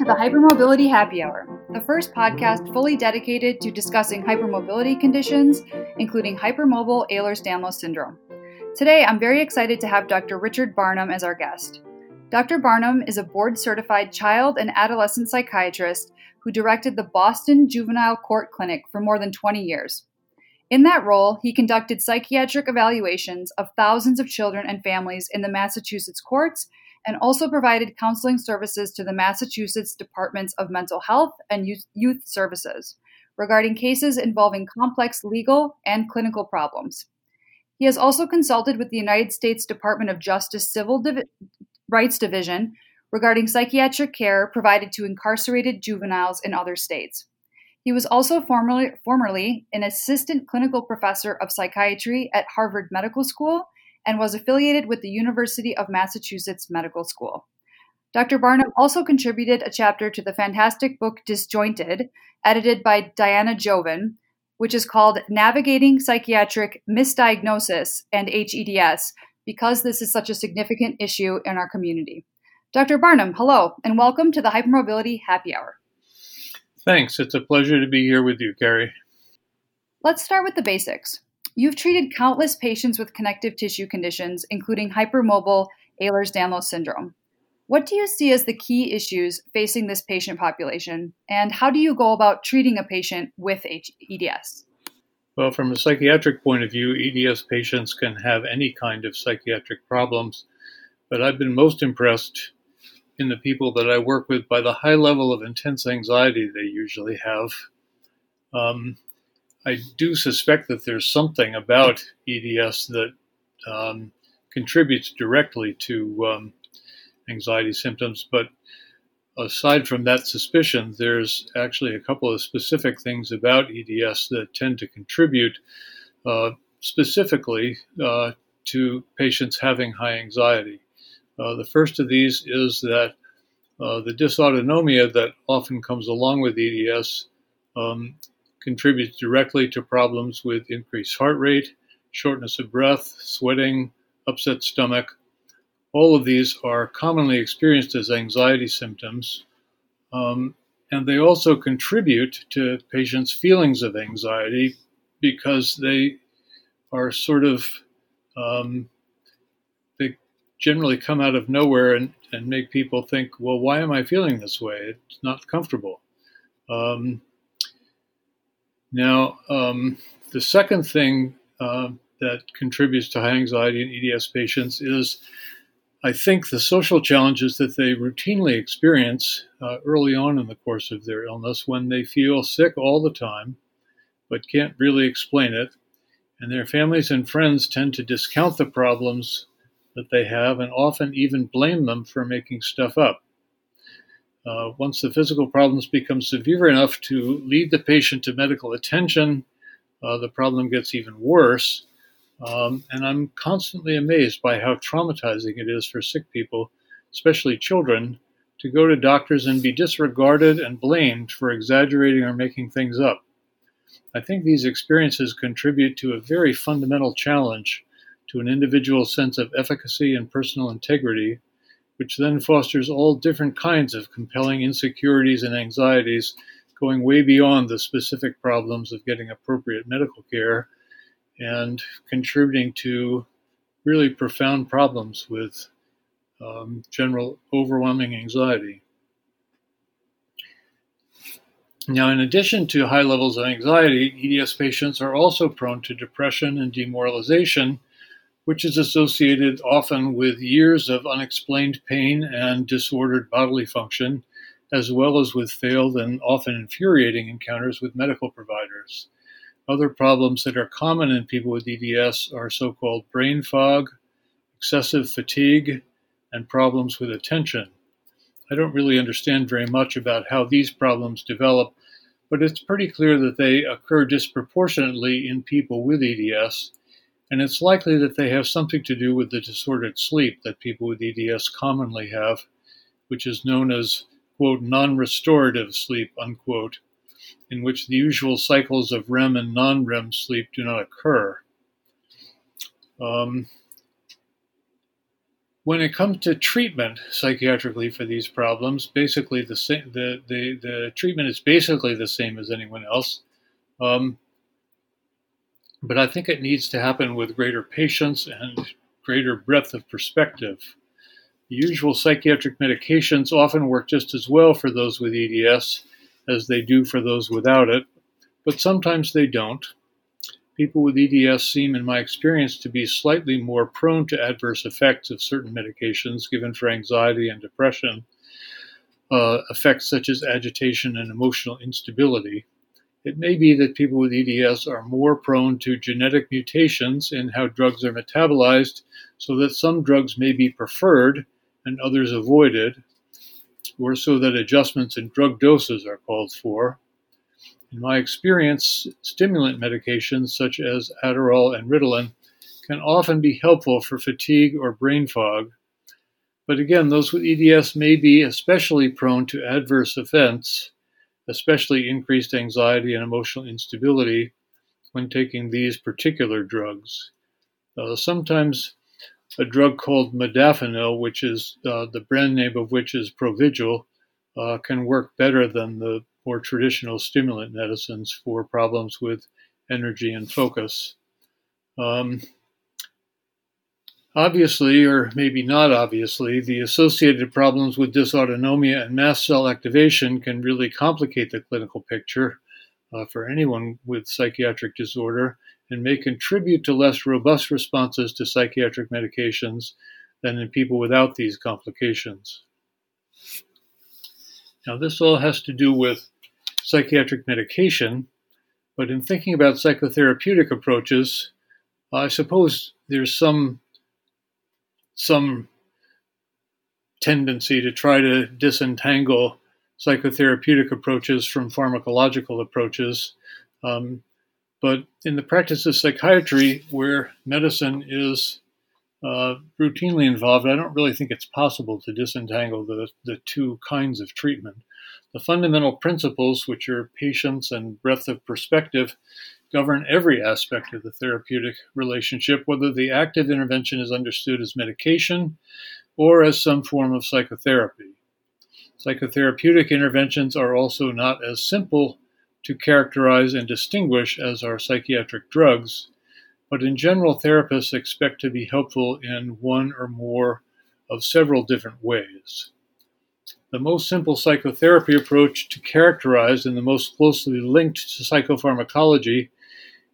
To the Hypermobility Happy Hour, the first podcast fully dedicated to discussing hypermobility conditions, including hypermobile Ehlers Danlos syndrome. Today, I'm very excited to have Dr. Richard Barnum as our guest. Dr. Barnum is a board certified child and adolescent psychiatrist who directed the Boston Juvenile Court Clinic for more than 20 years. In that role, he conducted psychiatric evaluations of thousands of children and families in the Massachusetts courts and also provided counseling services to the Massachusetts Departments of Mental Health and Youth Services regarding cases involving complex legal and clinical problems. He has also consulted with the United States Department of Justice Civil Rights Division regarding psychiatric care provided to incarcerated juveniles in other states. He was also formerly, formerly an assistant clinical professor of psychiatry at Harvard Medical School and was affiliated with the University of Massachusetts Medical School. Dr. Barnum also contributed a chapter to the fantastic book Disjointed, edited by Diana Jovin, which is called Navigating Psychiatric Misdiagnosis and HEDS, because this is such a significant issue in our community. Dr. Barnum, hello, and welcome to the Hypermobility Happy Hour. Thanks. It's a pleasure to be here with you, Carrie. Let's start with the basics. You've treated countless patients with connective tissue conditions, including hypermobile Ehlers Danlos syndrome. What do you see as the key issues facing this patient population, and how do you go about treating a patient with EDS? Well, from a psychiatric point of view, EDS patients can have any kind of psychiatric problems, but I've been most impressed in the people that I work with by the high level of intense anxiety they usually have. Um, I do suspect that there's something about EDS that um, contributes directly to um, anxiety symptoms, but aside from that suspicion, there's actually a couple of specific things about EDS that tend to contribute uh, specifically uh, to patients having high anxiety. Uh, the first of these is that uh, the dysautonomia that often comes along with EDS um, contributes directly to problems with increased heart rate, shortness of breath, sweating, upset stomach. All of these are commonly experienced as anxiety symptoms, um, and they also contribute to patients' feelings of anxiety because they are sort of um, they generally come out of nowhere and, and make people think, well, why am I feeling this way? It's not comfortable. Um, now, um, the second thing uh, that contributes to high anxiety in EDS patients is, I think, the social challenges that they routinely experience uh, early on in the course of their illness when they feel sick all the time but can't really explain it. And their families and friends tend to discount the problems that they have and often even blame them for making stuff up. Uh, once the physical problems become severe enough to lead the patient to medical attention, uh, the problem gets even worse. Um, and I'm constantly amazed by how traumatizing it is for sick people, especially children, to go to doctors and be disregarded and blamed for exaggerating or making things up. I think these experiences contribute to a very fundamental challenge to an individual's sense of efficacy and personal integrity which then fosters all different kinds of compelling insecurities and anxieties, going way beyond the specific problems of getting appropriate medical care and contributing to really profound problems with um, general overwhelming anxiety. Now, in addition to high levels of anxiety, EDS patients are also prone to depression and demoralization which is associated often with years of unexplained pain and disordered bodily function, as well as with failed and often infuriating encounters with medical providers. Other problems that are common in people with EDS are so called brain fog, excessive fatigue, and problems with attention. I don't really understand very much about how these problems develop, but it's pretty clear that they occur disproportionately in people with EDS and it's likely that they have something to do with the disordered sleep that people with EDS commonly have, which is known as, quote, non restorative sleep, unquote, in which the usual cycles of REM and non REM sleep do not occur. Um, when it comes to treatment psychiatrically for these problems, basically the. The, the, the treatment is basically the same as anyone else. Um, but I think it needs to happen with greater patience and greater breadth of perspective. The usual psychiatric medications often work just as well for those with EDS as they do for those without it, but sometimes they don't. People with EDS seem, in my experience, to be slightly more prone to adverse effects of certain medications given for anxiety and depression, uh, effects such as agitation and emotional instability. It may be that people with EDS are more prone to genetic mutations in how drugs are metabolized, so that some drugs may be preferred and others avoided, or so that adjustments in drug doses are called for. In my experience, stimulant medications such as Adderall and Ritalin can often be helpful for fatigue or brain fog. But again, those with EDS may be especially prone to adverse events especially increased anxiety and emotional instability when taking these particular drugs. Uh, sometimes a drug called modafinil, which is uh, the brand name of which is Provigil, uh, can work better than the more traditional stimulant medicines for problems with energy and focus. Um, Obviously, or maybe not obviously, the associated problems with dysautonomia and mast cell activation can really complicate the clinical picture uh, for anyone with psychiatric disorder and may contribute to less robust responses to psychiatric medications than in people without these complications. Now, this all has to do with psychiatric medication, but in thinking about psychotherapeutic approaches, I suppose there's some some tendency to try to disentangle psychotherapeutic approaches from pharmacological approaches. Um, but in the practice of psychiatry, where medicine is uh, routinely involved, I don't really think it's possible to disentangle the, the two kinds of treatment. The fundamental principles, which are patience and breadth of perspective, govern every aspect of the therapeutic relationship, whether the active intervention is understood as medication or as some form of psychotherapy. Psychotherapeutic interventions are also not as simple to characterize and distinguish as are psychiatric drugs, but in general, therapists expect to be helpful in one or more of several different ways. The most simple psychotherapy approach to characterize and the most closely linked to psychopharmacology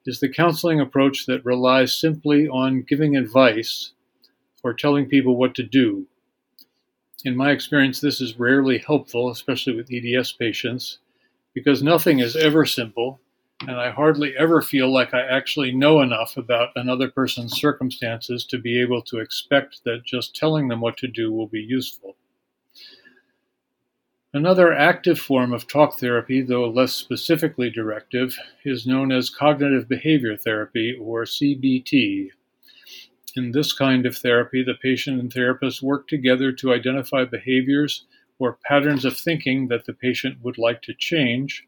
is the counseling approach that relies simply on giving advice or telling people what to do. In my experience, this is rarely helpful, especially with EDS patients, because nothing is ever simple, and I hardly ever feel like I actually know enough about another person's circumstances to be able to expect that just telling them what to do will be useful. Another active form of talk therapy, though less specifically directive, is known as cognitive behavior therapy, or CBT. In this kind of therapy, the patient and therapist work together to identify behaviors or patterns of thinking that the patient would like to change,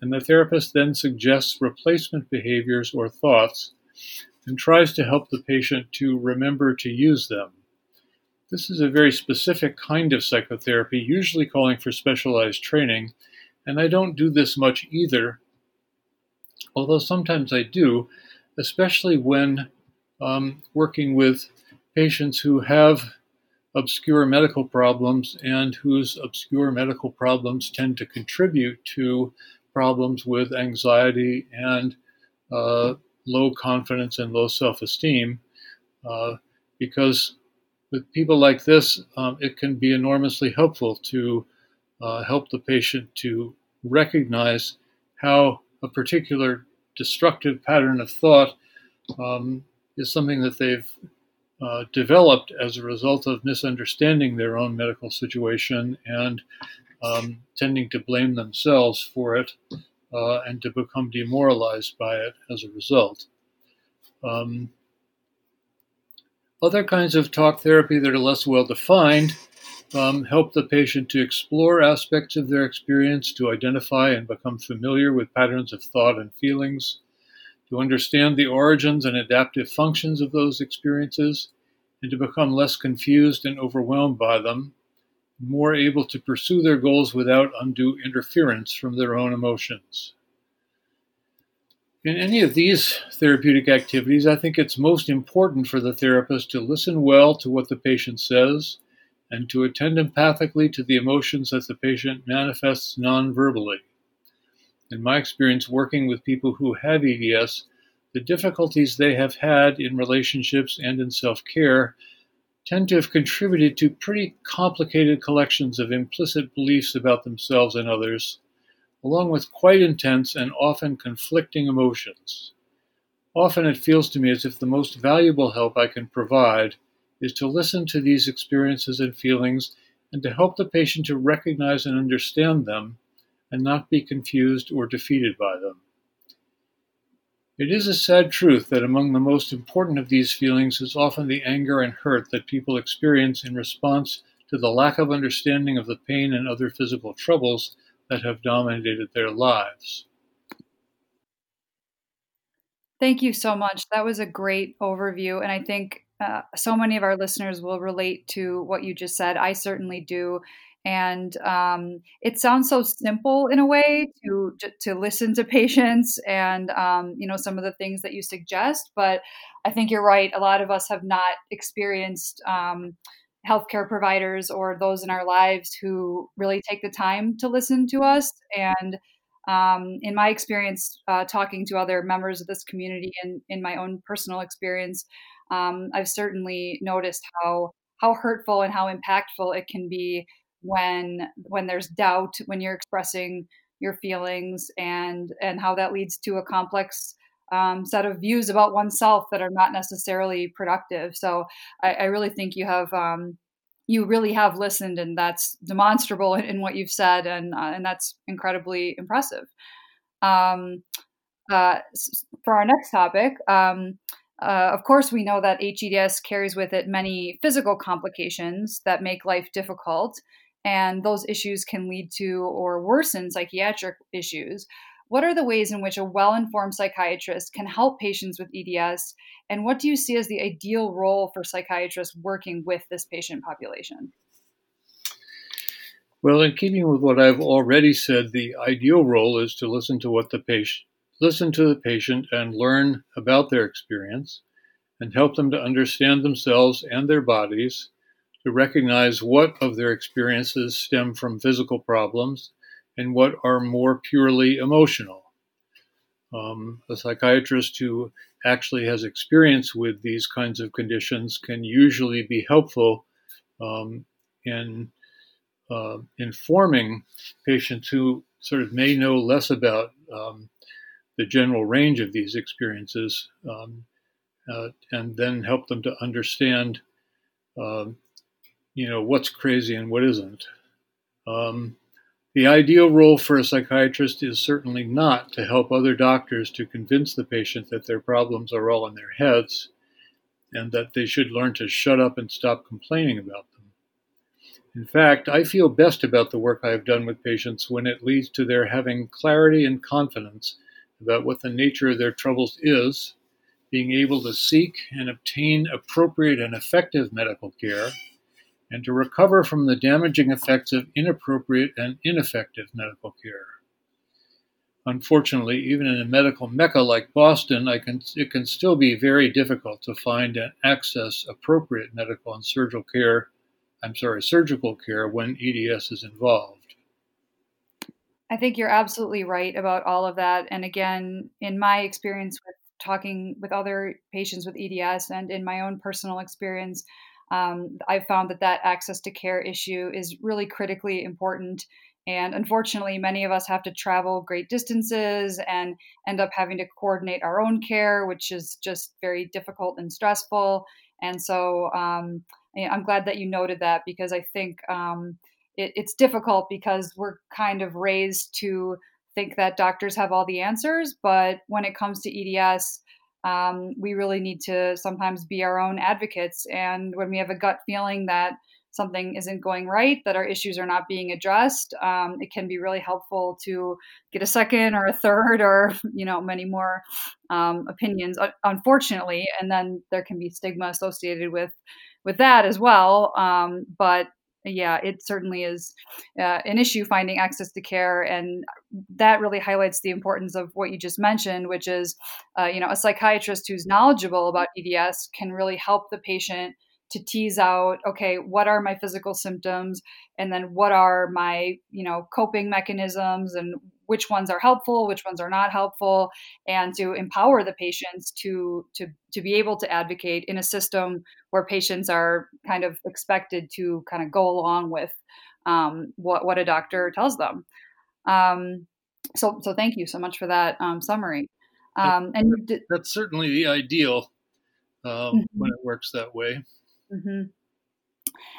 and the therapist then suggests replacement behaviors or thoughts and tries to help the patient to remember to use them. This is a very specific kind of psychotherapy, usually calling for specialized training, and I don't do this much either, although sometimes I do, especially when um, working with patients who have obscure medical problems and whose obscure medical problems tend to contribute to problems with anxiety and uh, low confidence and low self esteem. Uh, because with people like this, um, it can be enormously helpful to uh, help the patient to recognize how a particular destructive pattern of thought um, is something that they've uh, developed as a result of misunderstanding their own medical situation and um, tending to blame themselves for it uh, and to become demoralized by it as a result. Um, other kinds of talk therapy that are less well defined um, help the patient to explore aspects of their experience, to identify and become familiar with patterns of thought and feelings, to understand the origins and adaptive functions of those experiences, and to become less confused and overwhelmed by them, more able to pursue their goals without undue interference from their own emotions. In any of these therapeutic activities, I think it's most important for the therapist to listen well to what the patient says and to attend empathically to the emotions that the patient manifests non-verbally. In my experience working with people who have EDS, the difficulties they have had in relationships and in self care tend to have contributed to pretty complicated collections of implicit beliefs about themselves and others along with quite intense and often conflicting emotions. Often it feels to me as if the most valuable help I can provide is to listen to these experiences and feelings and to help the patient to recognize and understand them and not be confused or defeated by them. It is a sad truth that among the most important of these feelings is often the anger and hurt that people experience in response to the lack of understanding of the pain and other physical troubles that have dominated their lives. Thank you so much. That was a great overview. And I think uh, so many of our listeners will relate to what you just said. I certainly do. And um, it sounds so simple in a way to to listen to patients and um, you know some of the things that you suggest. But I think you're right. A lot of us have not experienced um, healthcare providers or those in our lives who really take the time to listen to us. And um, in my experience, uh, talking to other members of this community and in my own personal experience, um, I've certainly noticed how how hurtful and how impactful it can be when when there's doubt when you're expressing your feelings and and how that leads to a complex um, set of views about oneself that are not necessarily productive. So I, I really think you have um, you really have listened, and that's demonstrable in, in what you've said, and uh, and that's incredibly impressive. Um, uh, for our next topic. Um, uh, of course, we know that HEDS carries with it many physical complications that make life difficult, and those issues can lead to or worsen psychiatric issues. What are the ways in which a well informed psychiatrist can help patients with EDS? And what do you see as the ideal role for psychiatrists working with this patient population? Well, in keeping with what I've already said, the ideal role is to listen to what the patient listen to the patient and learn about their experience and help them to understand themselves and their bodies, to recognize what of their experiences stem from physical problems and what are more purely emotional. Um, a psychiatrist who actually has experience with these kinds of conditions can usually be helpful um, in uh, informing patients who sort of may know less about um, the general range of these experiences um, uh, and then help them to understand uh, you know what's crazy and what isn't um, the ideal role for a psychiatrist is certainly not to help other doctors to convince the patient that their problems are all in their heads and that they should learn to shut up and stop complaining about them. In fact, I feel best about the work I have done with patients when it leads to their having clarity and confidence about what the nature of their troubles is, being able to seek and obtain appropriate and effective medical care and to recover from the damaging effects of inappropriate and ineffective medical care. Unfortunately, even in a medical mecca like Boston, can, it can still be very difficult to find and access appropriate medical and surgical care. I'm sorry, surgical care when EDS is involved. I think you're absolutely right about all of that. And again, in my experience with talking with other patients with EDS and in my own personal experience, um, I've found that that access to care issue is really critically important. And unfortunately, many of us have to travel great distances and end up having to coordinate our own care, which is just very difficult and stressful. And so um, I'm glad that you noted that because I think um, it, it's difficult because we're kind of raised to think that doctors have all the answers. But when it comes to EDS, um, we really need to sometimes be our own advocates. And when we have a gut feeling that something isn't going right, that our issues are not being addressed, um, it can be really helpful to get a second or a third or you know many more um, opinions. Unfortunately, and then there can be stigma associated with with that as well. Um, but yeah, it certainly is uh, an issue finding access to care, and that really highlights the importance of what you just mentioned, which is, uh, you know, a psychiatrist who's knowledgeable about EDS can really help the patient to tease out okay what are my physical symptoms? And then what are my you know coping mechanisms and which ones are helpful which ones are not helpful and to empower the patients to to to be able to advocate in a system where patients are kind of expected to kind of go along with um, what what a doctor tells them um, so so thank you so much for that um, summary um, and that's certainly the ideal uh, mm-hmm. when it works that way Mm-hmm.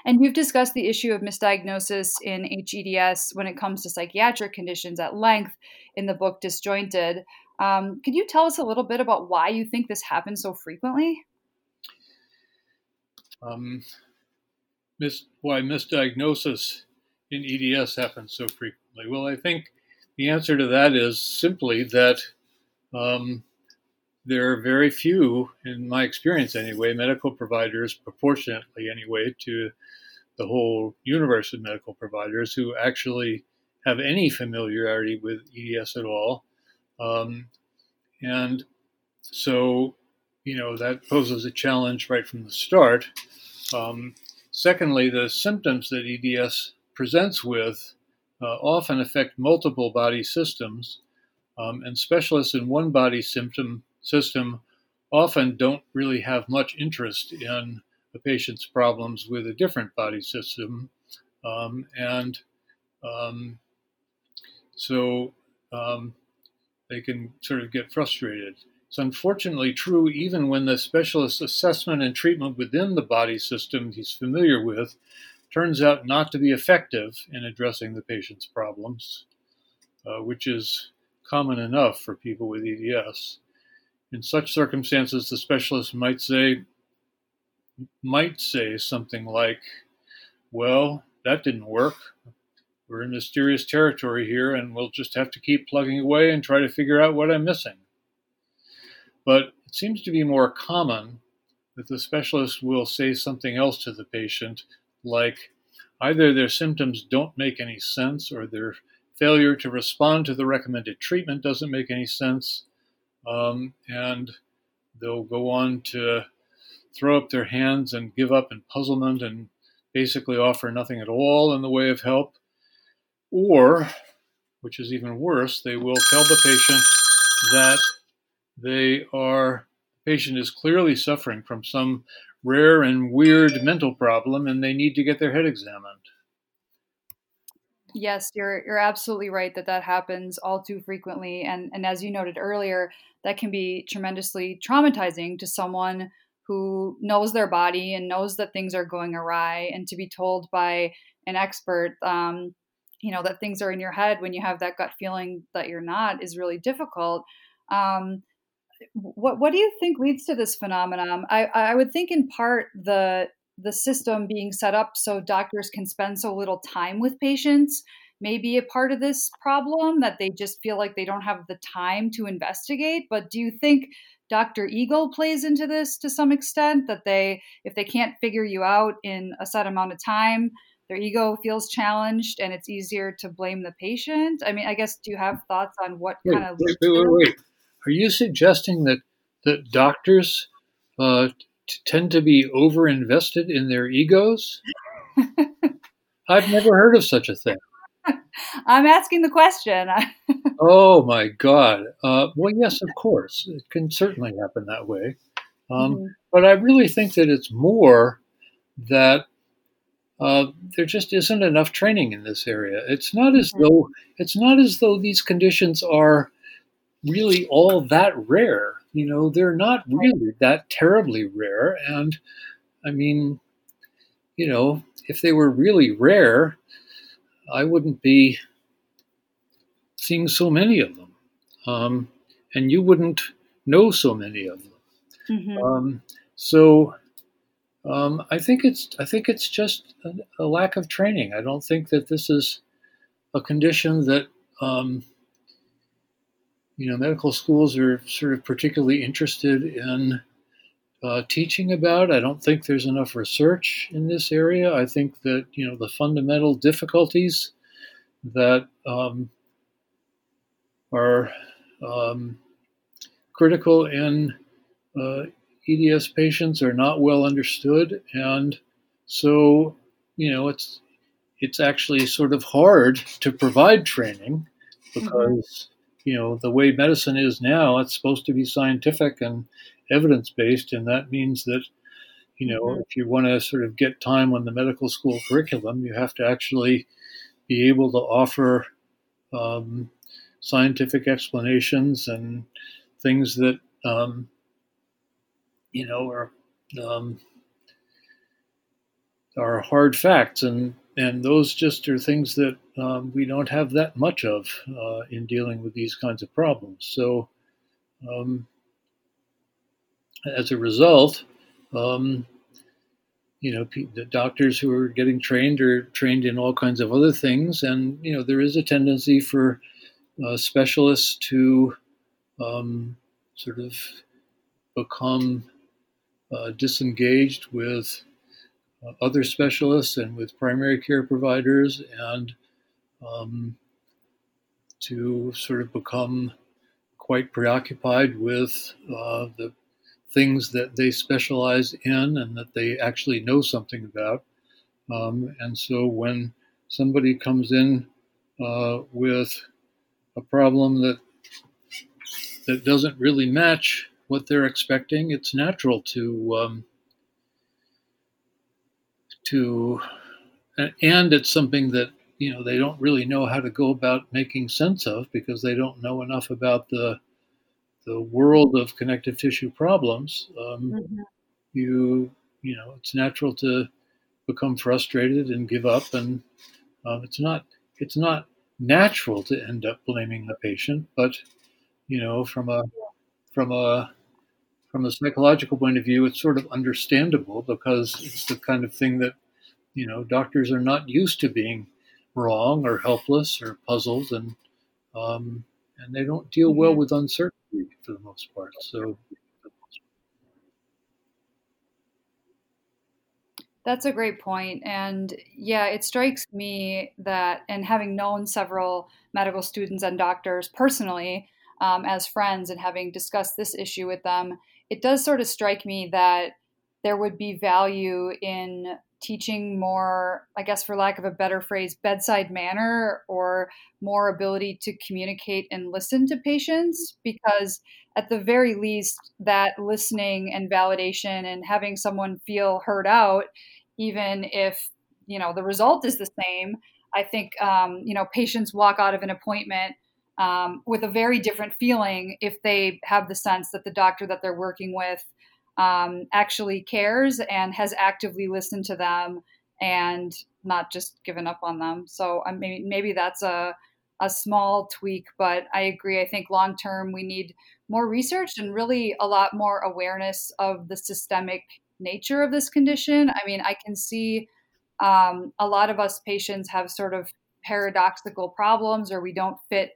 And you've discussed the issue of misdiagnosis in HEDS when it comes to psychiatric conditions at length in the book Disjointed. Um, could you tell us a little bit about why you think this happens so frequently? Um, mis- why misdiagnosis in EDS happens so frequently? Well, I think the answer to that is simply that um, there are very few, in my experience anyway, medical providers, proportionately anyway, to the whole universe of medical providers who actually have any familiarity with EDS at all. Um, and so, you know, that poses a challenge right from the start. Um, secondly, the symptoms that EDS presents with uh, often affect multiple body systems, um, and specialists in one body symptom system often don't really have much interest in a patient's problems with a different body system. Um, and um, so um, they can sort of get frustrated. It's unfortunately true even when the specialist assessment and treatment within the body system he's familiar with turns out not to be effective in addressing the patient's problems, uh, which is common enough for people with EDS. In such circumstances, the specialist might say, might say something like, well, that didn't work. We're in mysterious territory here, and we'll just have to keep plugging away and try to figure out what I'm missing. But it seems to be more common that the specialist will say something else to the patient, like either their symptoms don't make any sense or their failure to respond to the recommended treatment doesn't make any sense, um, and they'll go on to throw up their hands and give up in puzzlement and basically offer nothing at all in the way of help. Or, which is even worse, they will tell the patient that they are, the patient is clearly suffering from some rare and weird mental problem and they need to get their head examined. Yes, you're you're absolutely right that that happens all too frequently, and and as you noted earlier, that can be tremendously traumatizing to someone who knows their body and knows that things are going awry, and to be told by an expert, um, you know, that things are in your head when you have that gut feeling that you're not is really difficult. Um, what what do you think leads to this phenomenon? I I would think in part the the system being set up so doctors can spend so little time with patients may be a part of this problem that they just feel like they don't have the time to investigate. But do you think dr eagle plays into this to some extent that they if they can't figure you out in a set amount of time their ego feels challenged and it's easier to blame the patient? I mean i guess do you have thoughts on what wait, kind of wait, wait, wait, wait. Are you suggesting that that doctors uh, tend to be over invested in their egos? I've never heard of such a thing. I'm asking the question. oh my God. Uh, well, yes, of course. It can certainly happen that way. Um, mm-hmm. But I really think that it's more that uh, there just isn't enough training in this area. It's not as mm-hmm. though it's not as though these conditions are really all that rare. You know, they're not really that terribly rare. And I mean, you know, if they were really rare, I wouldn't be seeing so many of them. Um, and you wouldn't know so many of them. Mm-hmm. Um, so um, I think it's I think it's just a, a, lack of training. I don't think that this is a condition that um, you know, medical schools are sort of particularly interested in uh, teaching about. I don't think there's enough research in this area. I think that you know the fundamental difficulties that um, are um, critical in uh, EDS patients are not well understood, and so you know it's it's actually sort of hard to provide training because mm-hmm. You know the way medicine is now it's supposed to be scientific and evidence based and that means that you know mm-hmm. if you want to sort of get time on the medical school curriculum you have to actually be able to offer um, scientific explanations and things that um, you know are um, are hard facts and and those just are things that um, we don't have that much of uh, in dealing with these kinds of problems. So, um, as a result, um, you know, the doctors who are getting trained are trained in all kinds of other things, and you know, there is a tendency for uh, specialists to um, sort of become uh, disengaged with uh, other specialists and with primary care providers, and um, to sort of become quite preoccupied with uh, the things that they specialize in and that they actually know something about. Um, and so when somebody comes in uh, with a problem that that doesn't really match what they're expecting, it's natural to um, to, and it's something that you know they don't really know how to go about making sense of because they don't know enough about the the world of connective tissue problems. Um, mm-hmm. You you know it's natural to become frustrated and give up, and um, it's not it's not natural to end up blaming the patient, but you know from a from a from a psychological point of view, it's sort of understandable because it's the kind of thing that, you know, doctors are not used to being wrong or helpless or puzzled, and um, and they don't deal well mm-hmm. with uncertainty for the most part. So. That's a great point. And yeah, it strikes me that, and having known several medical students and doctors personally um, as friends and having discussed this issue with them, it does sort of strike me that there would be value in teaching more, I guess, for lack of a better phrase, bedside manner or more ability to communicate and listen to patients because, at the very least, that listening and validation and having someone feel heard out, even if you know the result is the same, I think um, you know patients walk out of an appointment um, with a very different feeling if they have the sense that the doctor that they're working with um, actually cares and has actively listened to them and not just given up on them. So I mean, maybe that's a a small tweak, but I agree. I think long term we need more research and really a lot more awareness of the systemic nature of this condition. I mean, I can see um, a lot of us patients have sort of paradoxical problems or we don't fit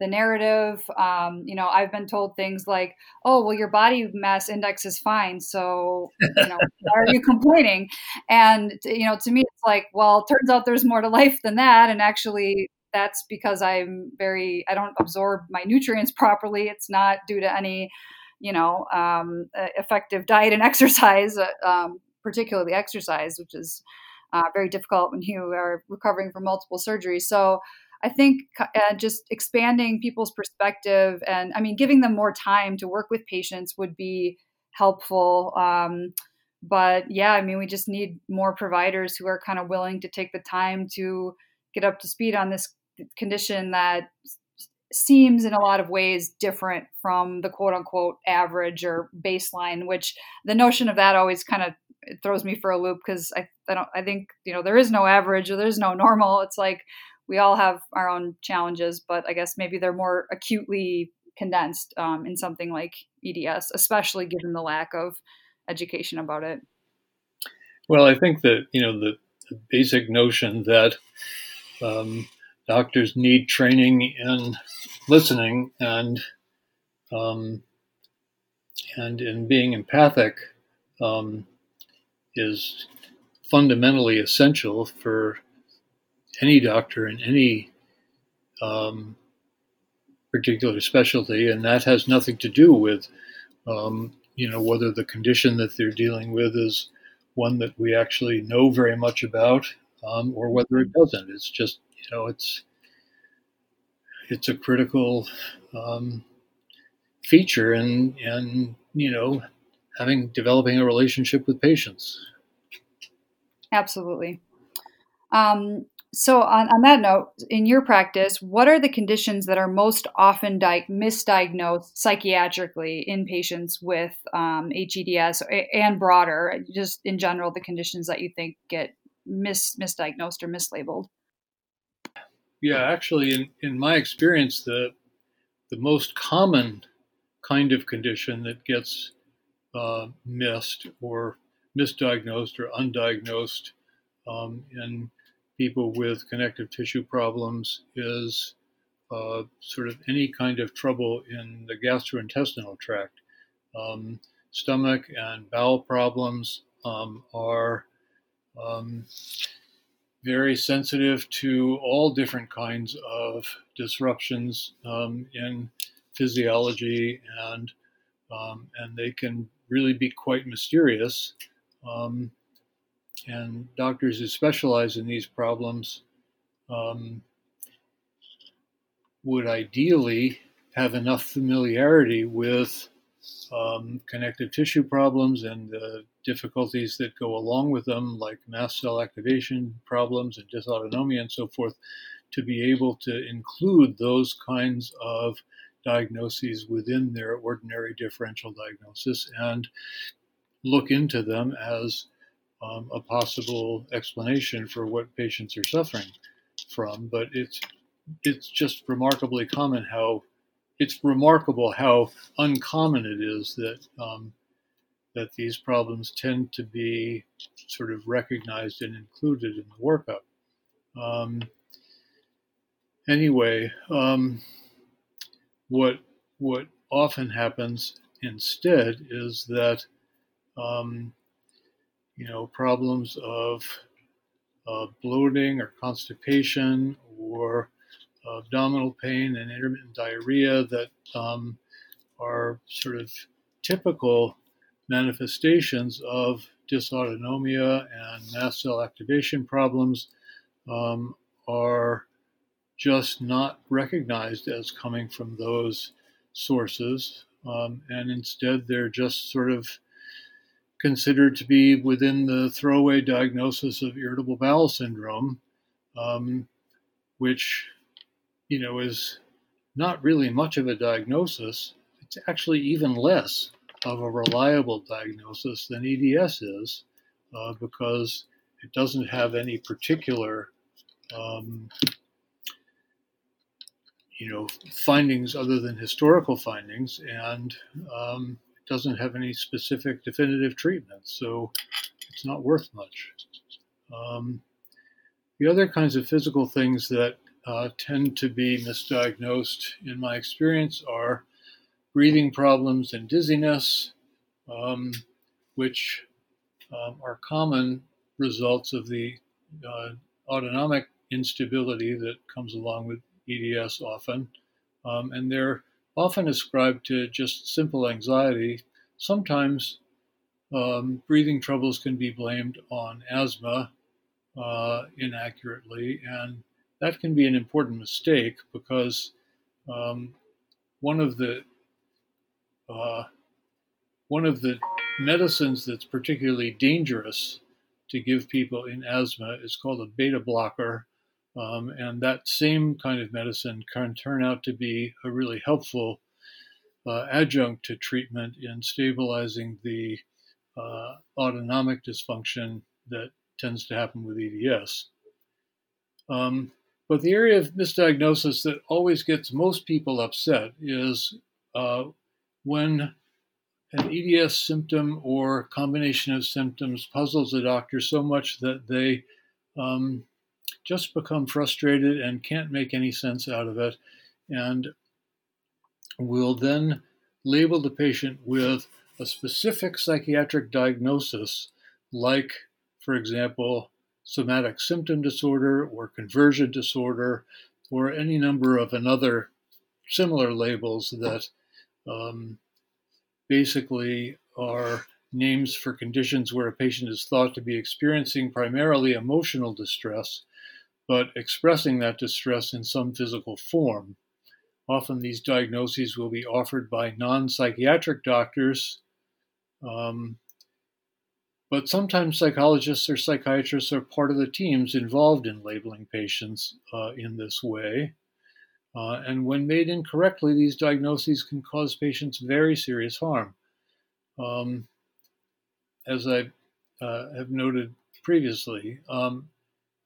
the narrative. Um, you know, I've been told things like, "Oh, well, your body mass index is fine, so you know, why are you complaining?" And you know, to me, it's like, well, it turns out there's more to life than that, and actually, that's because I'm very, I don't absorb my nutrients properly. It's not due to any, you know, um, effective diet and exercise, uh, um, particularly exercise, which is uh, very difficult when you are recovering from multiple surgeries. So I think uh, just expanding people's perspective and I mean, giving them more time to work with patients would be helpful. Um, but yeah, I mean, we just need more providers who are kind of willing to take the time to get up to speed on this condition that seems in a lot of ways different from the quote unquote average or baseline which the notion of that always kind of throws me for a loop because I, I don't i think you know there is no average or there's no normal it's like we all have our own challenges, but I guess maybe they're more acutely condensed um, in something like EDS, especially given the lack of education about it. Well, I think that you know the, the basic notion that um, doctors need training in listening and um, and in being empathic um, is fundamentally essential for any doctor in any um, particular specialty, and that has nothing to do with um, you know whether the condition that they're dealing with is one that we actually know very much about um, or whether it doesn't. It's just you know it's it's a critical um, feature in in you know having developing a relationship with patients. Absolutely. Um, so, on, on that note, in your practice, what are the conditions that are most often di- misdiagnosed psychiatrically in patients with um, HEDS and broader, just in general, the conditions that you think get mis- misdiagnosed or mislabeled? Yeah, actually, in, in my experience, the the most common kind of condition that gets uh, missed or misdiagnosed or undiagnosed um, in people with connective tissue problems is uh, sort of any kind of trouble in the gastrointestinal tract. Um, stomach and bowel problems um, are um, very sensitive to all different kinds of disruptions um, in physiology, and um, and they can really be quite mysterious. Um, and doctors who specialize in these problems um, would ideally have enough familiarity with um, connective tissue problems and the difficulties that go along with them, like mast cell activation problems and dysautonomia and so forth, to be able to include those kinds of diagnoses within their ordinary differential diagnosis and look into them as um, a possible explanation for what patients are suffering from. But it's it's just remarkably common how it's remarkable how uncommon it is that um, that these problems tend to be sort of recognized and included in the workup. Um, anyway, um, what what often happens instead is that um, you know, problems of uh, bloating or constipation or abdominal pain and intermittent diarrhea that um, are sort of typical manifestations of dysautonomia and mast cell activation problems um, are just not recognized as coming from those sources. Um, and instead, they're just sort of considered to be within the throwaway diagnosis of irritable bowel syndrome, um, which, you know, is not really much of a diagnosis. It's actually even less of a reliable diagnosis than EDS is uh, because it doesn't have any particular, um, you know, findings other than historical findings, and um, doesn't have any specific definitive treatment, so it's not worth much. Um, the other kinds of physical things that uh, tend to be misdiagnosed, in my experience, are breathing problems and dizziness, um, which um, are common results of the uh, autonomic instability that comes along with EDS often. Um, and they're often ascribed to just simple anxiety. Sometimes um, breathing troubles can be blamed on asthma uh, inaccurately, and that can be an important mistake because um, one of the uh, one of the medicines that's particularly dangerous to give people in asthma is called a beta blocker, um, and that same kind of medicine can turn out to be a really helpful uh, adjunct to treatment in stabilizing the uh, autonomic dysfunction that tends to happen with EDS. Um, but the area of misdiagnosis that always gets most people upset is uh, when an EDS symptom or combination of symptoms puzzles a doctor so much that they um, just become frustrated and can't make any sense out of it, and will then label the patient with a specific psychiatric diagnosis, like, for example, somatic symptom disorder or conversion disorder, or any number of another similar labels that um, basically are names for conditions where a patient is thought to be experiencing primarily emotional distress, but expressing that distress in some physical form. Often these diagnoses will be offered by non psychiatric doctors, um, but sometimes psychologists or psychiatrists are part of the teams involved in labeling patients uh, in this way. Uh, and when made incorrectly, these diagnoses can cause patients very serious harm. Um, as I uh, have noted previously, um,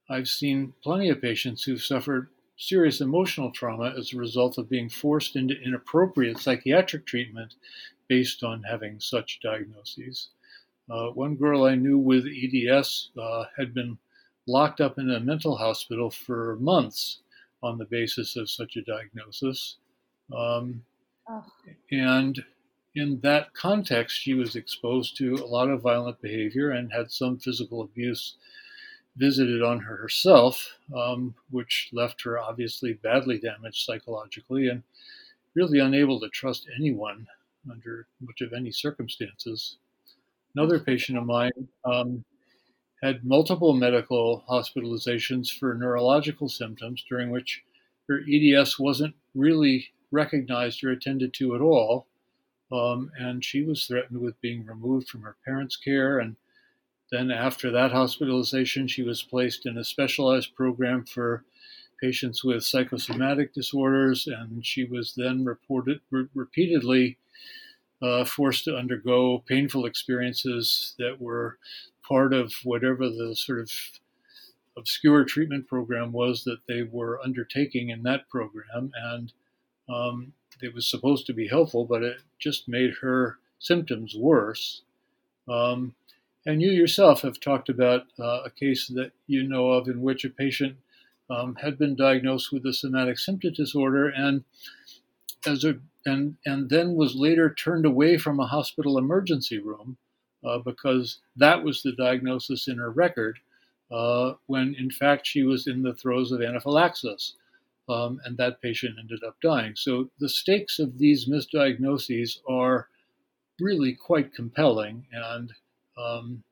I've seen plenty of patients who've suffered serious emotional trauma as a result of being forced into inappropriate psychiatric treatment based on having such diagnoses. Uh, one girl I knew with EDS uh, had been locked up in a mental hospital for months on the basis of such a diagnosis. Um, oh. And in that context, she was exposed to a lot of violent behavior and had some physical abuse visited on her herself, um, which left her obviously badly damaged psychologically and really unable to trust anyone under much of any circumstances. Another patient of mine um, had multiple medical hospitalizations for neurological symptoms during which her EDS wasn't really recognized or attended to at all. Um, and she was threatened with being removed from her parents' care. And then, after that hospitalization, she was placed in a specialized program for patients with psychosomatic disorders. And she was then reported re- repeatedly uh, forced to undergo painful experiences that were part of whatever the sort of obscure treatment program was that they were undertaking in that program. And um, it was supposed to be helpful, but it just made her symptoms worse. Um, and you yourself have talked about uh, a case that you know of in which a patient um, had been diagnosed with a somatic symptom disorder and as a and and then was later turned away from a hospital emergency room uh, because that was the diagnosis in her record uh, when in fact she was in the throes of anaphylaxis um, and that patient ended up dying. So the stakes of these misdiagnoses are really quite compelling and um,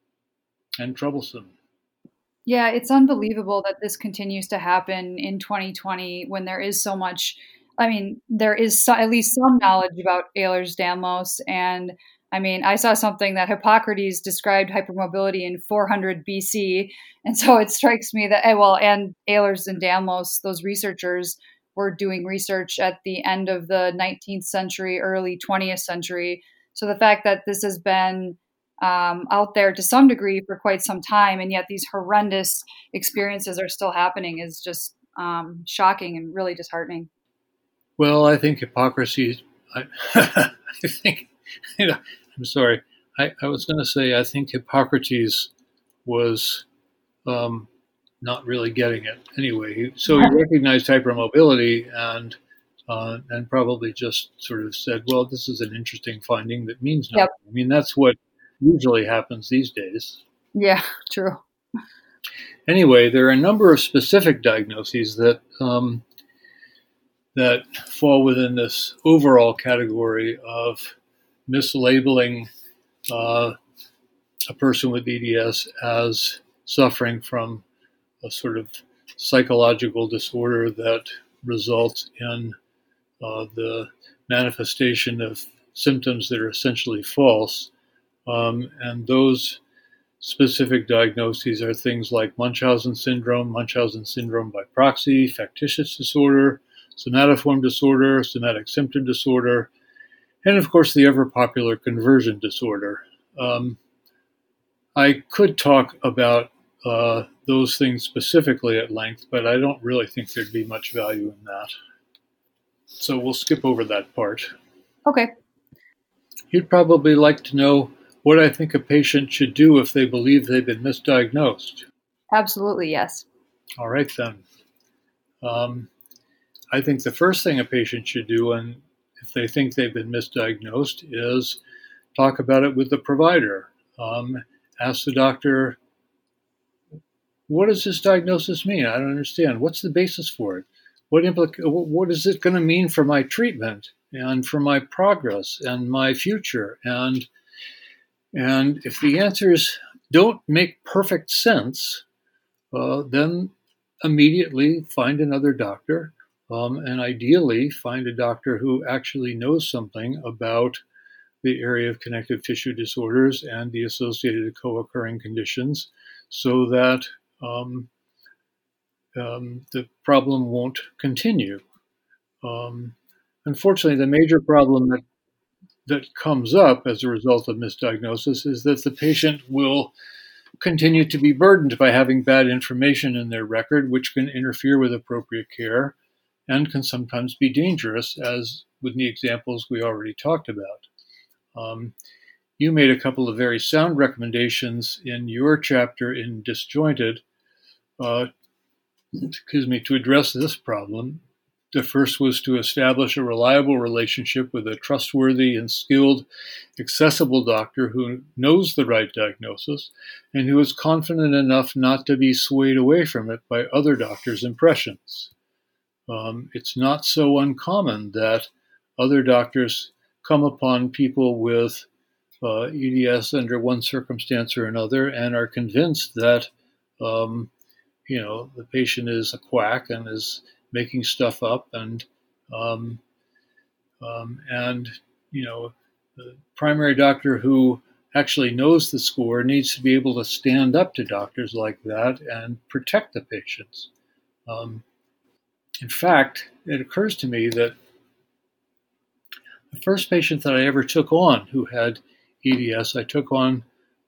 and troublesome. Yeah, it's unbelievable that this continues to happen in 2020 when there is so much. I mean, there is so, at least some knowledge about Ehlers-Danlos, and I mean, I saw something that Hippocrates described hypermobility in 400 BC, and so it strikes me that eh, well, and Ehlers and Danlos, those researchers were doing research at the end of the 19th century, early 20th century. So the fact that this has been um, out there to some degree for quite some time, and yet these horrendous experiences are still happening is just um, shocking and really disheartening. Well, I think hypocrisy. I, I think you know I'm sorry. I, I was going to say I think Hippocrates was um, not really getting it anyway. So he recognized hypermobility and uh, and probably just sort of said, "Well, this is an interesting finding that means nothing." Yep. I mean, that's what usually happens these days. Yeah, true. Anyway, there are a number of specific diagnoses that um, that fall within this overall category of mislabeling uh, a person with EDS as suffering from a sort of psychological disorder that results in uh, the manifestation of symptoms that are essentially false. Um, and those specific diagnoses are things like Munchausen syndrome, Munchausen syndrome by proxy, factitious disorder, somatoform disorder, somatic symptom disorder, and of course the ever popular conversion disorder. Um, I could talk about uh, those things specifically at length, but I don't really think there'd be much value in that. So we'll skip over that part. Okay. You'd probably like to know what I think a patient should do if they believe they've been misdiagnosed. Absolutely, yes. All right, then. Um, I think the first thing a patient should do, and if they think they've been misdiagnosed is talk about it with the provider. Um, ask the doctor, what does this diagnosis mean? I don't understand. What's the basis for it? What implica- What is it going to mean for my treatment and for my progress and my future? And and if the answers don't make perfect sense, uh, then immediately find another doctor, um, and ideally find a doctor who actually knows something about the area of connective tissue disorders and the associated co occurring conditions so that um, um, the problem won't continue. Um, unfortunately, the major problem that that comes up as a result of misdiagnosis is that the patient will continue to be burdened by having bad information in their record, which can interfere with appropriate care and can sometimes be dangerous, as with the examples we already talked about. Um, you made a couple of very sound recommendations in your chapter in Disjointed, uh, excuse me, to address this problem. The first was to establish a reliable relationship with a trustworthy and skilled, accessible doctor who knows the right diagnosis and who is confident enough not to be swayed away from it by other doctors' impressions. Um, it's not so uncommon that other doctors come upon people with uh, EDS under one circumstance or another and are convinced that um, you know the patient is a quack and is making stuff up and um, um, and you know the primary doctor who actually knows the score needs to be able to stand up to doctors like that and protect the patients. Um, in fact, it occurs to me that the first patient that I ever took on who had EDS, I took on,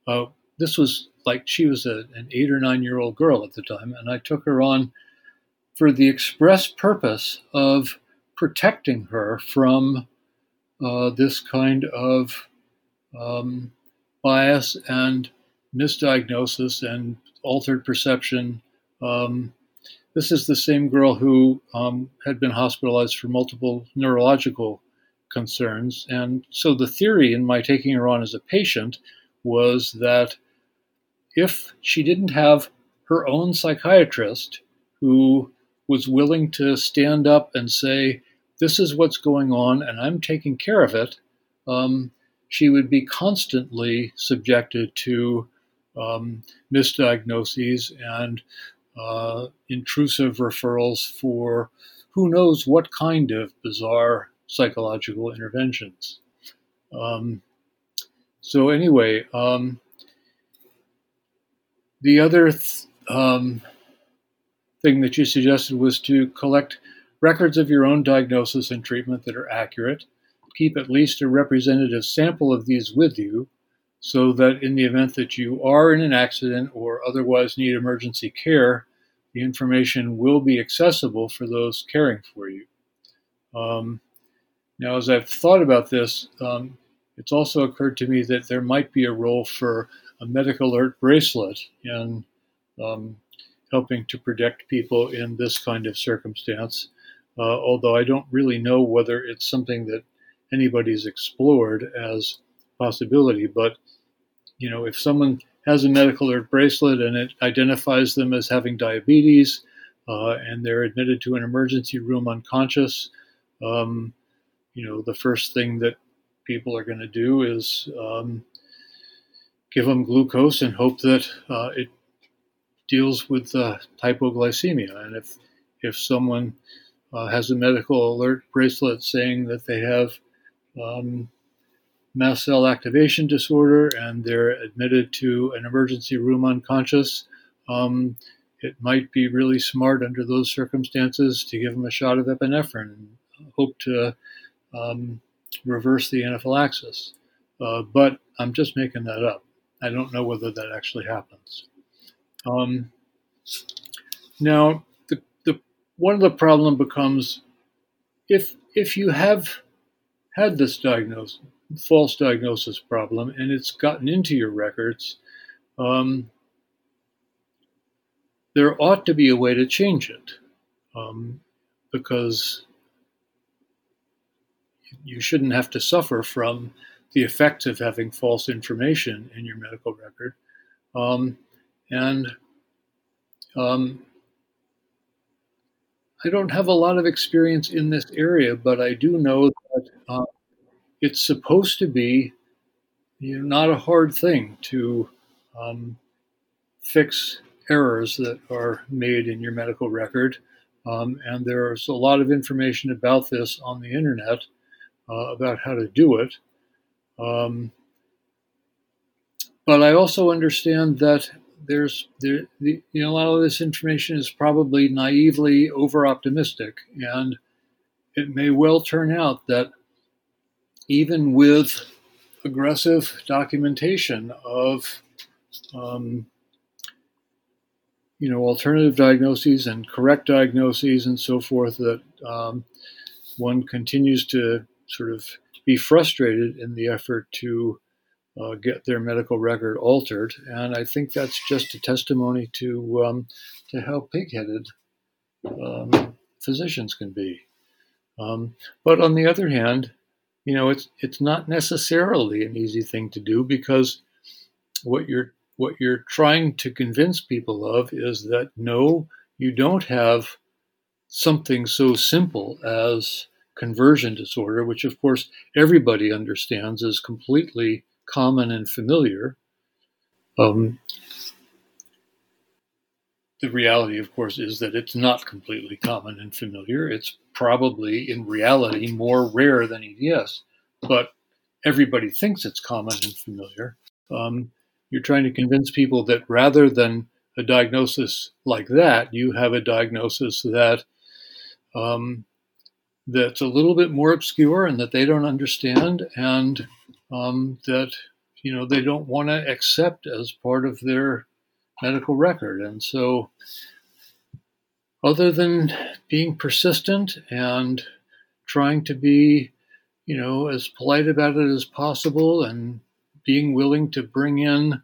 uh, this was like she was a, an eight or nine year old girl at the time, and I took her on for the express purpose of protecting her from uh, this kind of um, bias and misdiagnosis and altered perception. Um, this is the same girl who um, had been hospitalized for multiple neurological concerns. And so the theory in my taking her on as a patient was that if she didn't have her own psychiatrist who was willing to stand up and say, This is what's going on, and I'm taking care of it, um, she would be constantly subjected to um, misdiagnoses and uh, intrusive referrals for who knows what kind of bizarre psychological interventions. Um, so, anyway, um, the other th- um, thing that you suggested was to collect records of your own diagnosis and treatment that are accurate. Keep at least a representative sample of these with you so that in the event that you are in an accident or otherwise need emergency care, the information will be accessible for those caring for you. Um, now, as I've thought about this, um, it's also occurred to me that there might be a role for a medical alert bracelet in um, helping to protect people in this kind of circumstance. Uh, although I don't really know whether it's something that anybody's explored as possibility. But you know, if someone has a medical alert bracelet and it identifies them as having diabetes, uh, and they're admitted to an emergency room unconscious, um, you know, the first thing that people are going to do is um, give them glucose and hope that uh, it deals with uh, hypoglycemia. And if if someone uh, has a medical alert bracelet saying that they have um, mast cell activation disorder and they're admitted to an emergency room unconscious, um, it might be really smart under those circumstances to give them a shot of epinephrine and hope to um, reverse the anaphylaxis. Uh, but I'm just making that up. I don't know whether that actually happens. Um, now, the, the one of the problem becomes if if you have had this diagnosis, false diagnosis problem, and it's gotten into your records, um, there ought to be a way to change it, um, because you shouldn't have to suffer from the effects of having false information in your medical record. Um, and um, I don't have a lot of experience in this area, but I do know that uh, it's supposed to be you know, not a hard thing to um, fix errors that are made in your medical record. Um, and there's a lot of information about this on the internet uh, about how to do it. Um, but I also understand that there's there, the, you know, a lot of this information is probably naively over optimistic, and it may well turn out that even with aggressive documentation of um, you know alternative diagnoses and correct diagnoses and so forth that um, one continues to sort of be frustrated in the effort to uh, get their medical record altered, and I think that's just a testimony to um, to how pigheaded um, physicians can be. Um, but on the other hand, you know, it's it's not necessarily an easy thing to do because what you're what you're trying to convince people of is that no, you don't have something so simple as conversion disorder, which of course everybody understands is completely common and familiar. Um, the reality, of course, is that it's not completely common and familiar. It's probably, in reality, more rare than EDS, but everybody thinks it's common and familiar. Um, you're trying to convince people that rather than a diagnosis like that, you have a diagnosis that um, that's a little bit more obscure and that they don't understand, and um, that you know they don't want to accept as part of their medical record. And so, other than being persistent and trying to be, you know, as polite about it as possible and being willing to bring in,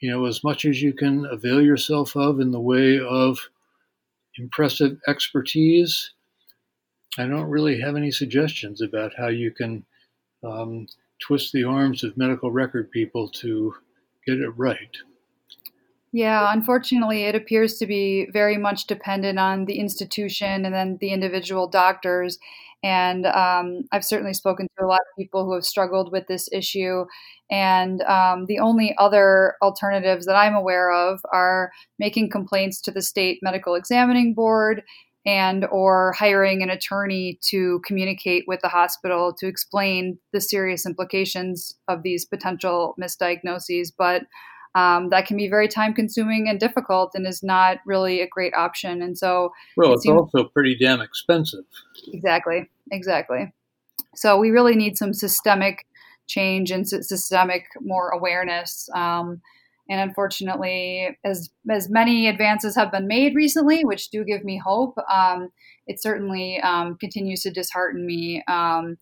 you know, as much as you can avail yourself of in the way of impressive expertise. I don't really have any suggestions about how you can um, twist the arms of medical record people to get it right. Yeah, unfortunately, it appears to be very much dependent on the institution and then the individual doctors. And um, I've certainly spoken to a lot of people who have struggled with this issue. And um, the only other alternatives that I'm aware of are making complaints to the state medical examining board and or hiring an attorney to communicate with the hospital to explain the serious implications of these potential misdiagnoses. But um, that can be very time consuming and difficult and is not really a great option. And so well it it's seems, also pretty damn expensive. Exactly. Exactly. So we really need some systemic change and systemic more awareness um, and unfortunately, as as many advances have been made recently, which do give me hope, um, it certainly um, continues to dishearten me. Um,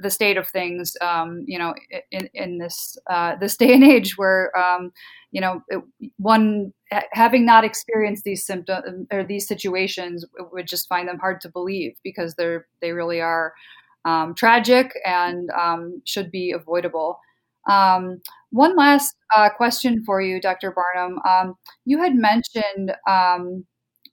the state of things, um, you know, in, in this uh, this day and age, where um, you know, it, one having not experienced these symptoms or these situations would just find them hard to believe because they're they really are um, tragic and should be avoidable. Um, one last uh, question for you, Dr. Barnum. Um, you had mentioned um,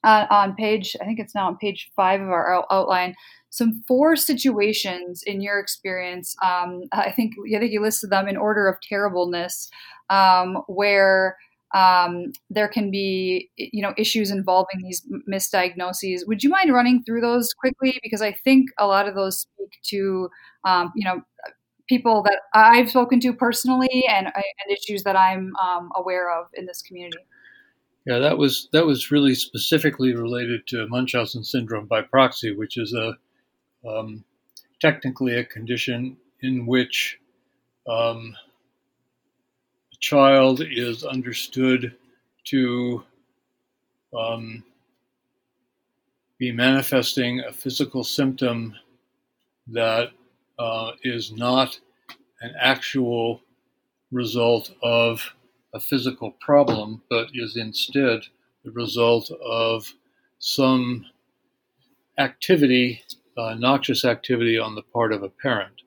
uh, on page, I think it's now on page five of our outline, some four situations in your experience. Um, I think I think you listed them in order of terribleness, um, where um, there can be you know issues involving these misdiagnoses. Would you mind running through those quickly? Because I think a lot of those speak to you know people that I've spoken to personally and, and issues that I'm um, aware of in this community. Yeah, that was that was really specifically related to Munchausen syndrome by proxy, which is a um, technically a condition in which um, a child is understood to um, be manifesting a physical symptom that uh, is not an actual result of a physical problem, but is instead the result of some activity, uh, noxious activity on the part of a parent.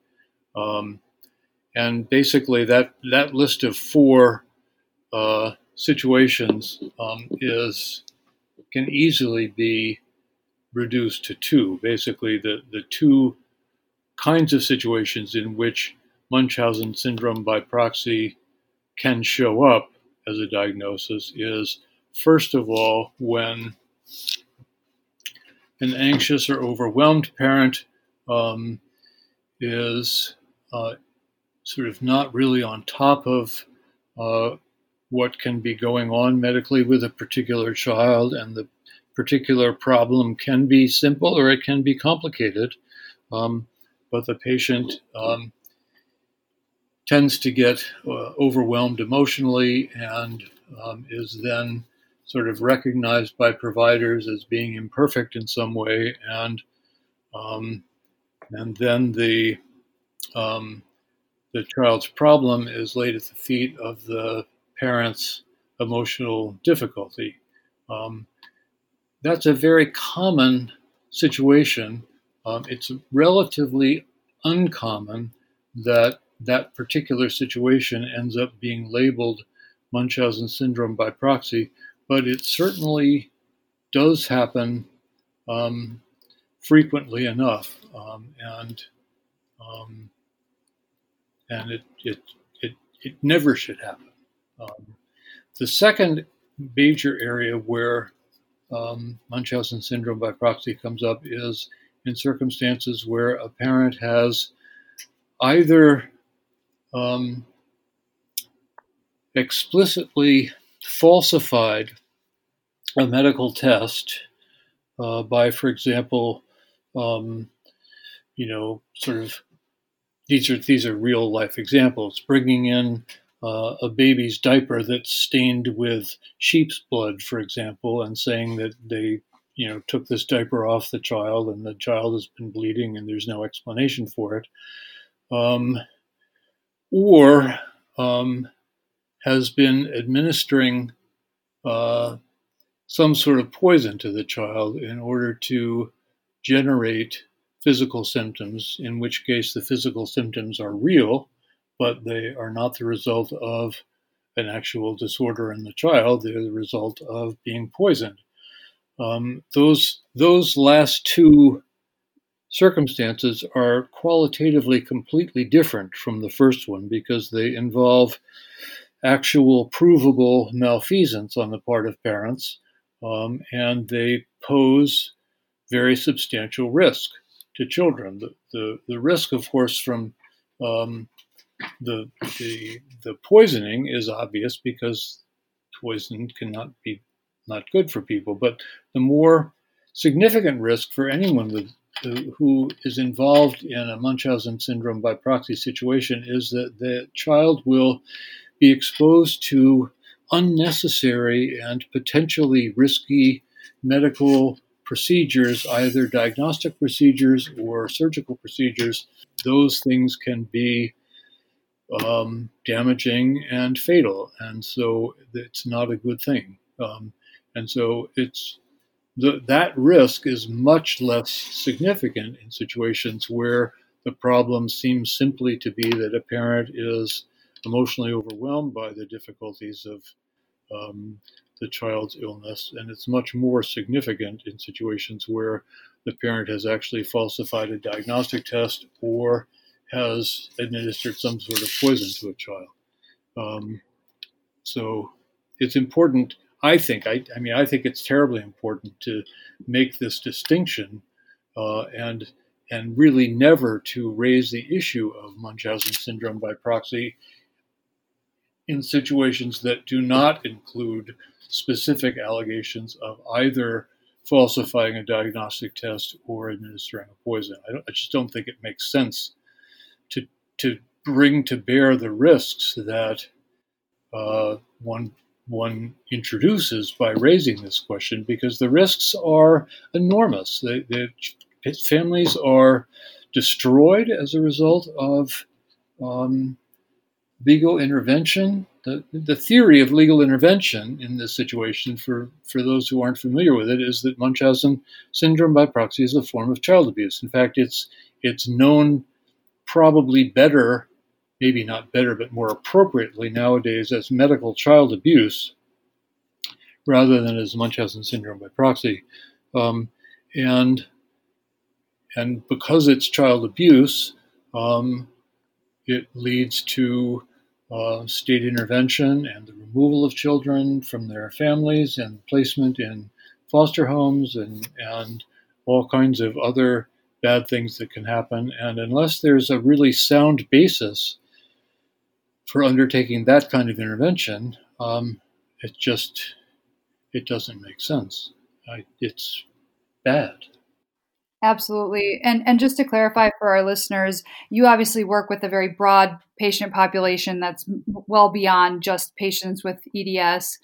Um, and basically that that list of four uh, situations um, is can easily be reduced to two. Basically, the the two kinds of situations in which Munchausen syndrome by proxy can show up as a diagnosis is first of all when an anxious or overwhelmed parent um, is uh, sort of not really on top of uh, what can be going on medically with a particular child, and the particular problem can be simple or it can be complicated. Um, but the patient um, tends to get uh, overwhelmed emotionally and um, is then sort of recognized by providers as being imperfect in some way, and um, and then the um, the child's problem is laid at the feet of the parent's emotional difficulty. Um, that's a very common situation. Um, it's relatively uncommon that that particular situation ends up being labeled Munchausen syndrome by proxy, but it certainly does happen um, frequently enough, um, and um, and it, it it it never should happen. Um, the second major area where um, Munchausen syndrome by proxy comes up is in circumstances where a parent has either um, explicitly falsified a medical test uh, by, for example, um, you know, sort of these are these are real life examples. Bringing in uh, a baby's diaper that's stained with sheep's blood, for example, and saying that they you know took this diaper off the child and the child has been bleeding and there's no explanation for it. Um, or um, has been administering uh, some sort of poison to the child in order to generate physical symptoms, in which case the physical symptoms are real, but they are not the result of an actual disorder in the child. They're the result of being poisoned. Um, those those last two circumstances are qualitatively completely different from the first one because they involve actual provable malfeasance on the part of parents, um, and they pose very substantial risk to children. The, the, the risk, of course, from um, the, the, the poisoning is obvious because poison cannot be not good for people, but the more significant risk for anyone with who is involved in a Munchausen syndrome by proxy situation is that the child will be exposed to unnecessary and potentially risky medical procedures, either diagnostic procedures or surgical procedures. Those things can be um, damaging and fatal, and so it's not a good thing. Um, and so it's the, that risk is much less significant in situations where the problem seems simply to be that a parent is emotionally overwhelmed by the difficulties of um, the child's illness, and it's much more significant in situations where the parent has actually falsified a diagnostic test or has administered some sort of poison to a child. Um, so it's important I think, I, I mean, I think it's terribly important to make this distinction uh, and and really never to raise the issue of Munchausen syndrome by proxy in situations that do not include specific allegations of either falsifying a diagnostic test or administering a poison. I, I just don't think it makes sense to to bring to bear the risks that uh, one one introduces by raising this question because the risks are enormous. The, families are destroyed as a result of um, legal intervention. The, the theory of legal intervention in this situation, for, for those who aren't familiar with it, is that Munchausen syndrome by proxy is a form of child abuse. In fact, it's, it's known probably better maybe not better, but more appropriately nowadays as medical child abuse rather than as Munchausen syndrome by proxy. Um, and and because it's child abuse, um, it leads to uh, state intervention and the removal of children from their families and placement in foster homes and, and all kinds of other bad things that can happen. And unless there's a really sound basis for undertaking that kind of intervention, um, it just it doesn't make sense. I, it's bad. Absolutely. And and just to clarify for our listeners, you obviously work with a very broad patient population that's well beyond just patients with EDS.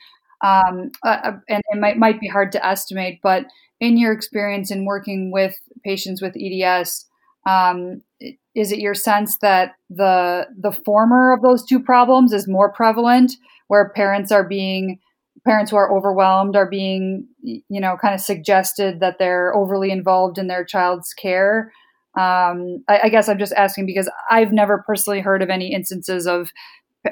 Um, uh, uh, and it might, might be hard to estimate, but in your experience in working with patients with EDS, um, is it your sense that the the former of those two problems is more prevalent, where parents are being parents who are overwhelmed are being you know kind of suggested that they're overly involved in their child's care? Um, I, I, guess i'm just asking because i've never personally heard of any instances of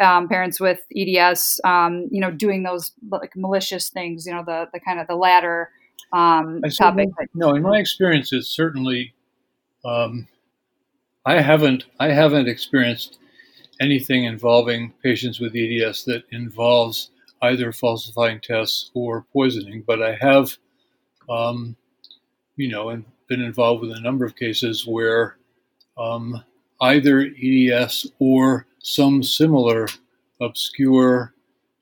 um, parents with eds um, you know doing those like malicious things you know the the kind of the latter um, topic. No in my experience it's certainly um, i haven't i haven't experienced anything involving patients with eds that involves either falsifying tests or poisoning, but I have, um, you know, been involved with a number of cases where um, either EDS or some similar obscure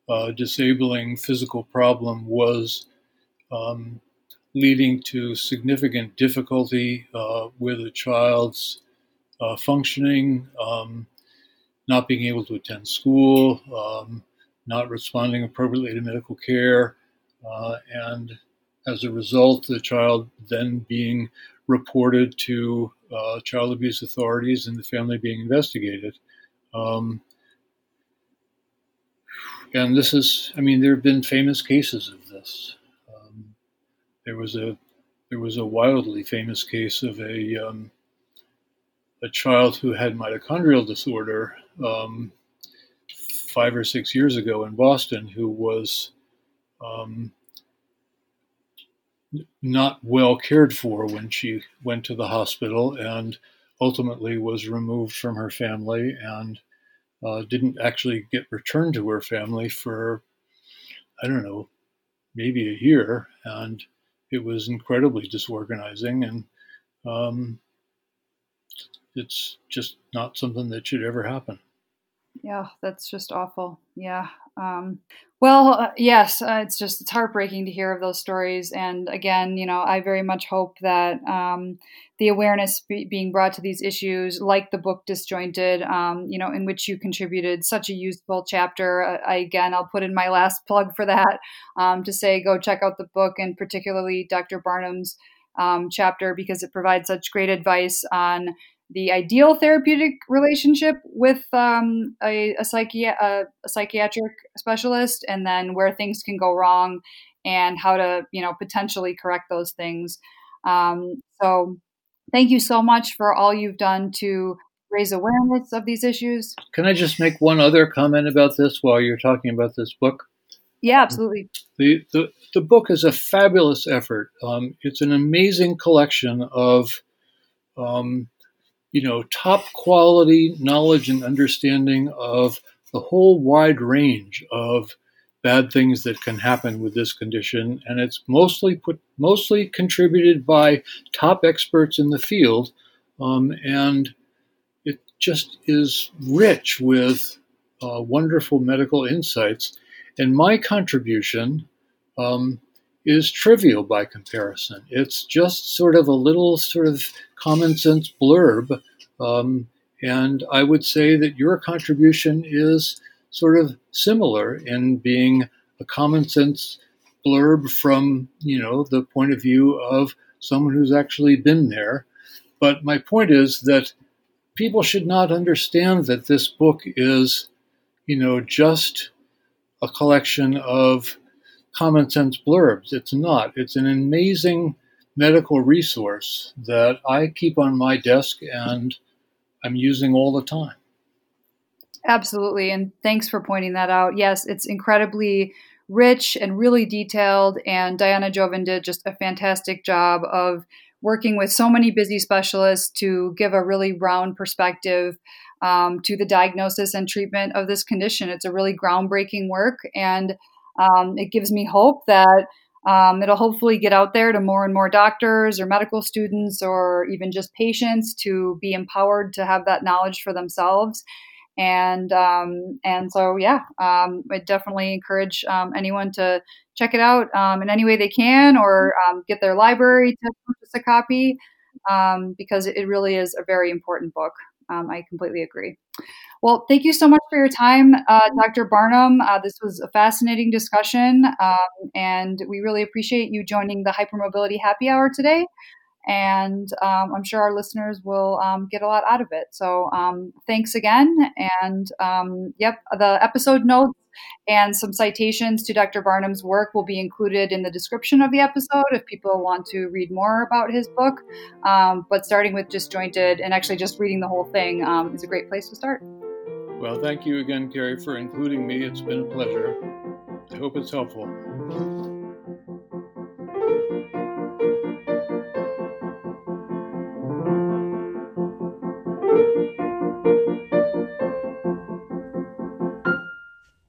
uh, disabling physical problem was um, leading to significant difficulty uh, with a child's uh, functioning, um, not being able to attend school, um, not responding appropriately to medical care, uh, and as a result, the child then being reported to uh, child abuse authorities and the family being investigated. Um, and this is, I mean, there have been famous cases of this. Um, there was a there was a wildly famous case of a um, a child who had mitochondrial disorder um, five or six years ago in Boston who was um, not well cared for when she went to the hospital and ultimately was removed from her family and uh, didn't actually get returned to her family for, I don't know, maybe a year. And it was incredibly disorganizing. And um, it's just not something that should ever happen. Yeah, that's just awful. Yeah. Um, well, uh, yes, uh, it's just it's heartbreaking to hear of those stories. And again, you know, I very much hope that um, the awareness be- being brought to these issues, like the book Disjointed, um, you know, in which you contributed such a useful chapter. Uh, I, again, I'll put in my last plug for that um, to say go check out the book and particularly Dr. Barnum's um, chapter because it provides such great advice on the ideal therapeutic relationship with um, a, a, psychi- a, a, psychiatric specialist and then where things can go wrong and how to you know potentially correct those things. Um, so thank you so much for all you've done to raise awareness of these issues. Can i just make one other comment about this while you're talking about this book? Yeah absolutely. The, the, the book is a fabulous effort. Um, it's an amazing collection of um, you know, top quality knowledge and understanding of the whole wide range of bad things that can happen with this condition, and it's mostly put mostly contributed by top experts in the field, um, and it just is rich with uh, wonderful medical insights. And my contribution um, is trivial by comparison. It's just sort of a little sort of common sense blurb. Um, and I would say that your contribution is sort of similar in being a common sense blurb from, you know, the point of view of someone who's actually been there. But my point is that people should not understand that this book is, you know, just a collection of common sense blurbs. It's not. It's an amazing medical resource that I keep on my desk and I'm using all the time. Absolutely. And thanks for pointing that out. Yes, it's incredibly rich and really detailed. And Diana Jovin did just a fantastic job of working with so many busy specialists to give a really round perspective um, to the diagnosis and treatment of this condition. It's a really groundbreaking work, and um, it gives me hope that um, it'll hopefully get out there to more and more doctors or medical students or even just patients to be empowered to have that knowledge for themselves. And um, and so yeah, um, I definitely encourage um, anyone to check it out um, in any way they can or um, get their library to purchase a copy because it really is a very important book. I completely agree. Well, thank you so much for your time, uh, Dr. Barnum. Uh, this was a fascinating discussion, um, and we really appreciate you joining the Hypermobility Happy Hour today. And um, I'm sure our listeners will um, get a lot out of it. So um, thanks again. And um, yep, the episode notes and some citations to Dr. Barnum's work will be included in the description of the episode if people want to read more about his book. Um, but starting with Disjointed and actually just reading the whole thing is a great place to start. Well, thank you again, Gary, for including me. It's been a pleasure. I hope it's helpful.